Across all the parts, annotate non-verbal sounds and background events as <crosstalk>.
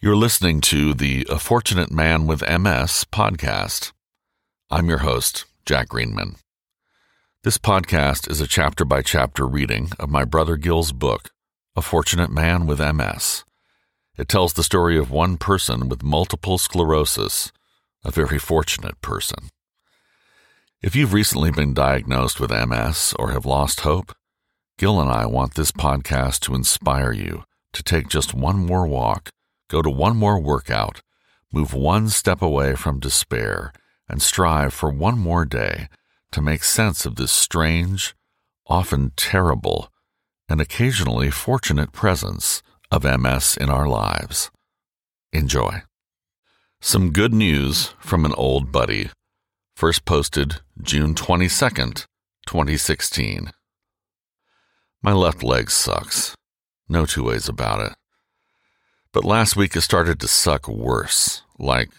You're listening to the A Fortunate Man with MS podcast. I'm your host, Jack Greenman. This podcast is a chapter by chapter reading of my brother Gil's book, A Fortunate Man with MS. It tells the story of one person with multiple sclerosis, a very fortunate person. If you've recently been diagnosed with MS or have lost hope, Gil and I want this podcast to inspire you to take just one more walk Go to one more workout, move one step away from despair, and strive for one more day to make sense of this strange, often terrible, and occasionally fortunate presence of MS in our lives. Enjoy. Some good news from an old buddy. First posted June 22nd, 2016. My left leg sucks. No two ways about it. But last week it started to suck worse, like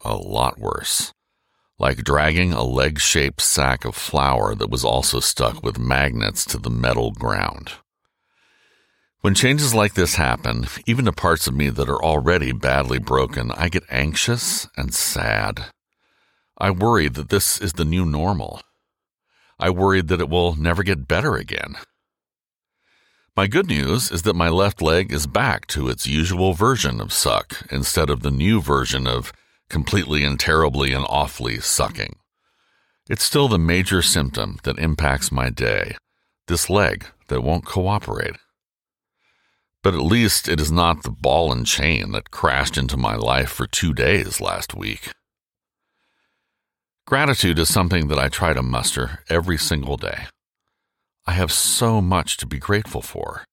a lot worse. Like dragging a leg shaped sack of flour that was also stuck with magnets to the metal ground. When changes like this happen, even to parts of me that are already badly broken, I get anxious and sad. I worry that this is the new normal. I worry that it will never get better again. My good news is that my left leg is back to its usual version of suck instead of the new version of completely and terribly and awfully sucking. It's still the major symptom that impacts my day, this leg that won't cooperate. But at least it is not the ball and chain that crashed into my life for two days last week. Gratitude is something that I try to muster every single day. I have so much to be grateful for.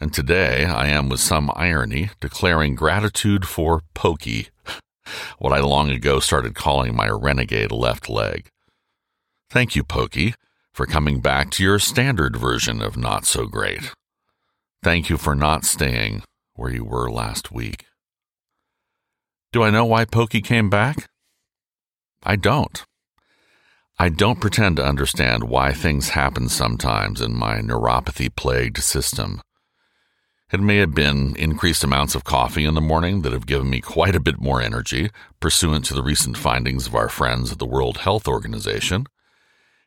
And today I am, with some irony, declaring gratitude for Pokey, <laughs> what I long ago started calling my renegade left leg. Thank you, Pokey, for coming back to your standard version of not so great. Thank you for not staying where you were last week. Do I know why Pokey came back? I don't. I don't pretend to understand why things happen sometimes in my neuropathy plagued system. It may have been increased amounts of coffee in the morning that have given me quite a bit more energy, pursuant to the recent findings of our friends at the World Health Organization.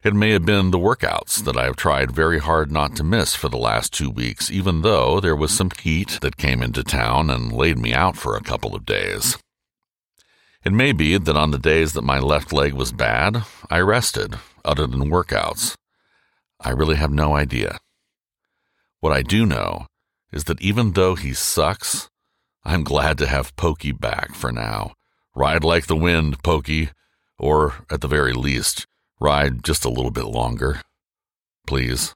It may have been the workouts that I have tried very hard not to miss for the last two weeks, even though there was some heat that came into town and laid me out for a couple of days. It may be that on the days that my left leg was bad, I rested, other than workouts. I really have no idea. What I do know is that even though he sucks, I'm glad to have Pokey back for now. Ride like the wind, Pokey, or at the very least, ride just a little bit longer. Please.